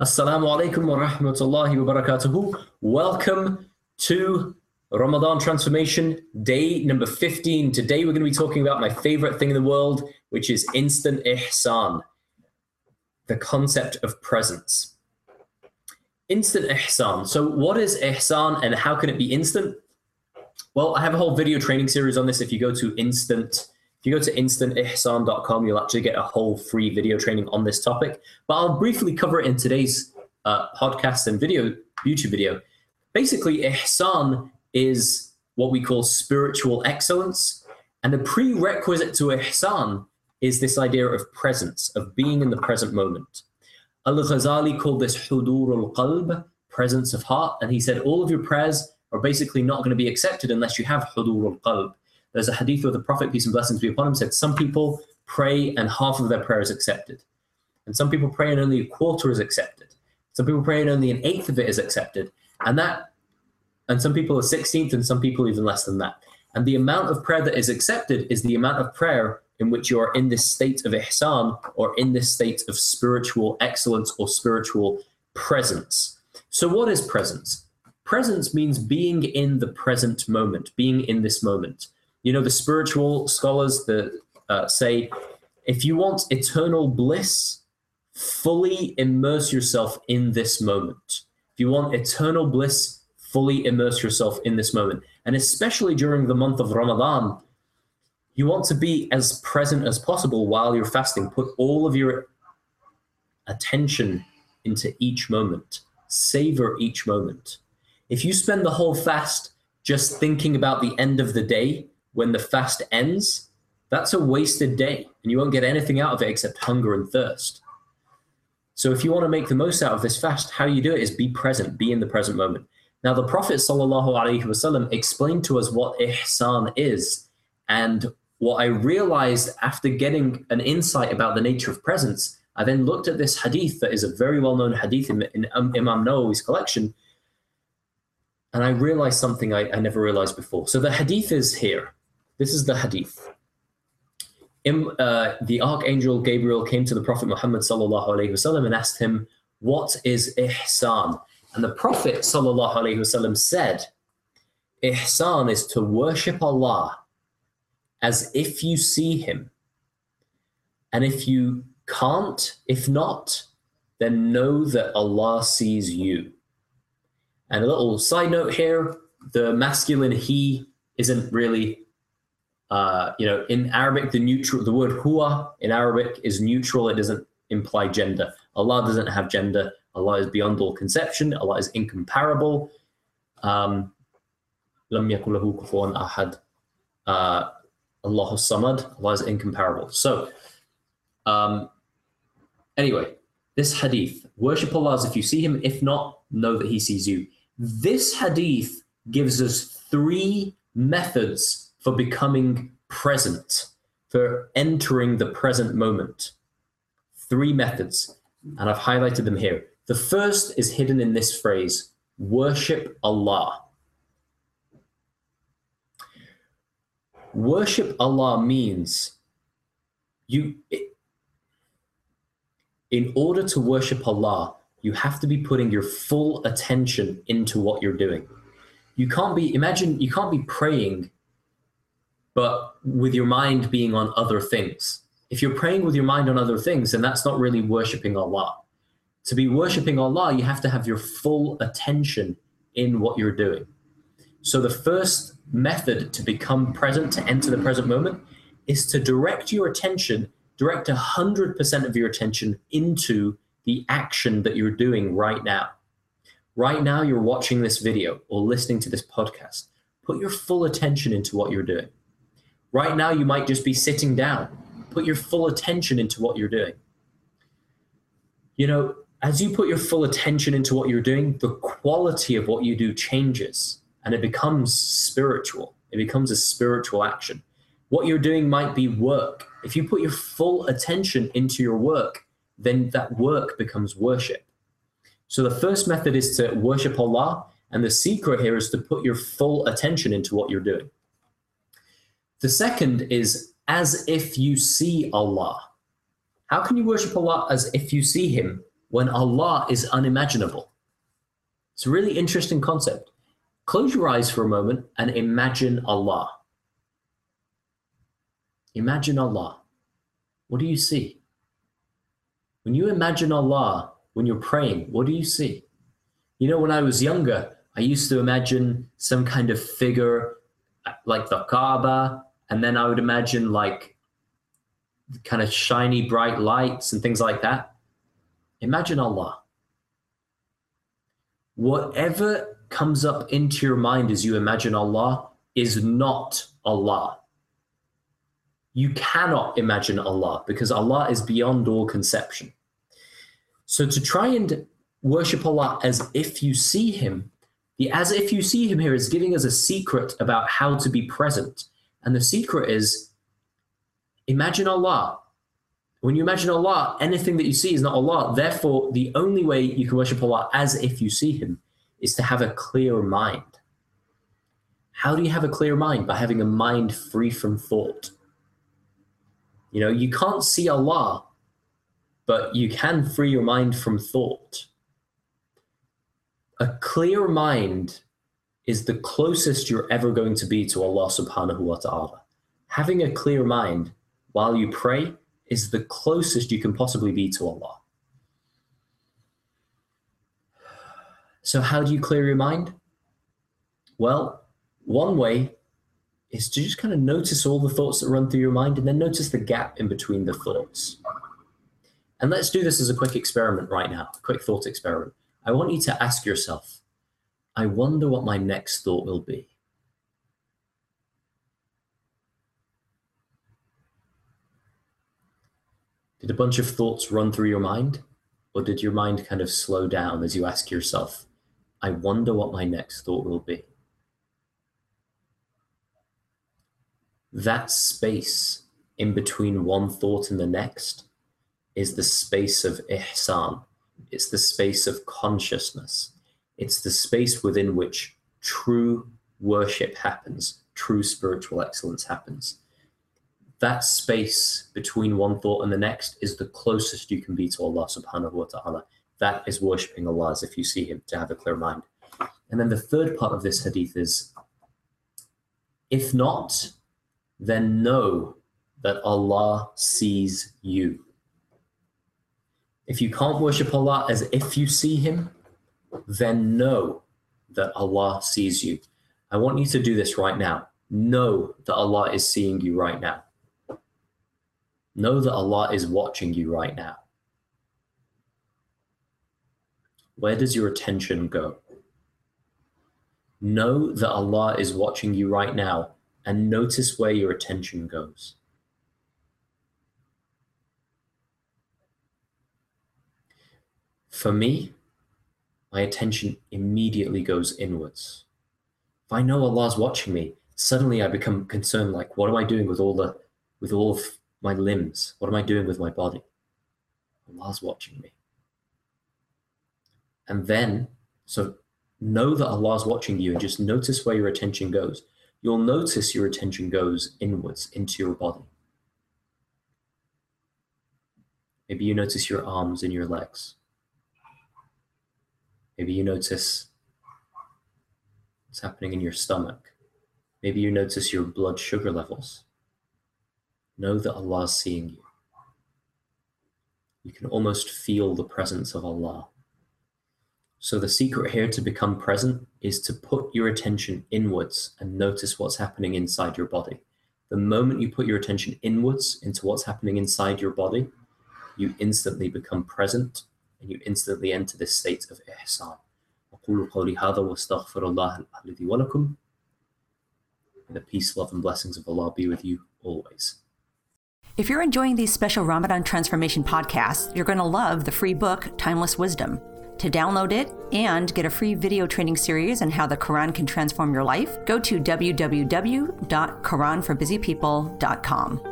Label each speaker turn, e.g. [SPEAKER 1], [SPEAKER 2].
[SPEAKER 1] Assalamu alaikum wa rahmatullahi wa. Welcome to Ramadan Transformation, day number 15. Today we're going to be talking about my favorite thing in the world, which is instant ihsan, the concept of presence. Instant ihsan. So, what is ihsan and how can it be instant? Well, I have a whole video training series on this. If you go to instant if you go to instantihsan.com, you'll actually get a whole free video training on this topic. But I'll briefly cover it in today's uh, podcast and video, YouTube video. Basically, ihsan is what we call spiritual excellence. And the prerequisite to ihsan is this idea of presence, of being in the present moment. Al Ghazali called this hudur al qalb, presence of heart. And he said all of your prayers are basically not going to be accepted unless you have hudur al qalb there's a hadith where the Prophet, peace and blessings be upon him, said some people pray and half of their prayer is accepted. And some people pray and only a quarter is accepted. Some people pray and only an eighth of it is accepted. And that, and some people a 16th and some people even less than that. And the amount of prayer that is accepted is the amount of prayer in which you are in this state of ihsan or in this state of spiritual excellence or spiritual presence. So, what is presence? Presence means being in the present moment, being in this moment. You know, the spiritual scholars that uh, say if you want eternal bliss, fully immerse yourself in this moment. If you want eternal bliss, fully immerse yourself in this moment. And especially during the month of Ramadan, you want to be as present as possible while you're fasting. Put all of your attention into each moment, savor each moment. If you spend the whole fast just thinking about the end of the day, when the fast ends, that's a wasted day and you won't get anything out of it except hunger and thirst. So if you want to make the most out of this fast, how you do it is be present, be in the present moment. Now the Prophet ﷺ explained to us what ihsan is. And what I realized after getting an insight about the nature of presence, I then looked at this hadith that is a very well-known hadith in, in um, Imam Nawawi's collection, and I realized something I, I never realized before. So the hadith is here. This is the hadith. In, uh, the archangel Gabriel came to the Prophet Muhammad wasallam and asked him, "What is ihsan?" And the Prophet wasallam said, "Ihsan is to worship Allah as if you see Him, and if you can't, if not, then know that Allah sees you." And a little side note here: the masculine He isn't really uh, you know, in Arabic, the neutral, the word huwa in Arabic is neutral. It doesn't imply gender. Allah doesn't have gender. Allah is beyond all conception. Allah is incomparable. Um, lam yakulahu kufuwan ahad. Uh, Allah samad. Allah is incomparable. So, um, anyway, this hadith, worship Allah as if you see him. If not, know that he sees you. This hadith gives us three methods for becoming present, for entering the present moment. Three methods, and I've highlighted them here. The first is hidden in this phrase worship Allah. Worship Allah means you, in order to worship Allah, you have to be putting your full attention into what you're doing. You can't be, imagine, you can't be praying but with your mind being on other things. If you're praying with your mind on other things, then that's not really worshiping Allah. To be worshiping Allah, you have to have your full attention in what you're doing. So the first method to become present, to enter the present moment, is to direct your attention, direct 100% of your attention into the action that you're doing right now. Right now, you're watching this video or listening to this podcast. Put your full attention into what you're doing. Right now, you might just be sitting down. Put your full attention into what you're doing. You know, as you put your full attention into what you're doing, the quality of what you do changes and it becomes spiritual. It becomes a spiritual action. What you're doing might be work. If you put your full attention into your work, then that work becomes worship. So the first method is to worship Allah, and the secret here is to put your full attention into what you're doing. The second is as if you see Allah. How can you worship Allah as if you see Him when Allah is unimaginable. It's a really interesting concept. Close your eyes for a moment and imagine Allah. Imagine Allah. What do you see? When you imagine Allah, when you're praying, what do you see? You know, when I was younger, I used to imagine some kind of figure like the Kaaba, and then I would imagine like kind of shiny, bright lights and things like that. Imagine Allah. Whatever comes up into your mind as you imagine Allah is not Allah. You cannot imagine Allah because Allah is beyond all conception. So to try and worship Allah as if you see Him, the as if you see Him here is giving us a secret about how to be present. And the secret is imagine Allah. When you imagine Allah, anything that you see is not Allah. Therefore, the only way you can worship Allah as if you see Him is to have a clear mind. How do you have a clear mind? By having a mind free from thought. You know, you can't see Allah, but you can free your mind from thought. A clear mind is the closest you're ever going to be to Allah subhanahu wa ta'ala. Having a clear mind while you pray is the closest you can possibly be to Allah. So, how do you clear your mind? Well, one way is to just kind of notice all the thoughts that run through your mind and then notice the gap in between the thoughts. And let's do this as a quick experiment right now, a quick thought experiment. I want you to ask yourself, I wonder what my next thought will be. Did a bunch of thoughts run through your mind? Or did your mind kind of slow down as you ask yourself, I wonder what my next thought will be? that space in between one thought and the next is the space of ihsan. It's the space of consciousness. It's the space within which true worship happens, true spiritual excellence happens. That space between one thought and the next is the closest you can be to Allah subhanahu wa ta'ala. That is worshipping Allah as if you see Him to have a clear mind. And then the third part of this hadith is if not, then know that Allah sees you. If you can't worship Allah as if you see Him, then know that Allah sees you. I want you to do this right now. Know that Allah is seeing you right now. Know that Allah is watching you right now. Where does your attention go? Know that Allah is watching you right now and notice where your attention goes. For me, my attention immediately goes inwards. If I know Allah's watching me, suddenly I become concerned like, what am I doing with all the with all of my limbs? What am I doing with my body? Allah's watching me. And then, so know that Allah's watching you and just notice where your attention goes you'll notice your attention goes inwards into your body. Maybe you notice your arms and your legs. Maybe you notice what's happening in your stomach. Maybe you notice your blood sugar levels. Know that Allah is seeing you. You can almost feel the presence of Allah. So the secret here to become present is to put your attention inwards and notice what's happening inside your body. The moment you put your attention inwards into what's happening inside your body, you instantly become present and you instantly enter this state of ihsan. May the peace, love, and blessings of Allah be with you always.
[SPEAKER 2] If you're enjoying these special Ramadan Transformation podcasts, you're going to love the free book, Timeless Wisdom. To download it and get a free video training series on how the Quran can transform your life, go to www.quranforbusypeople.com.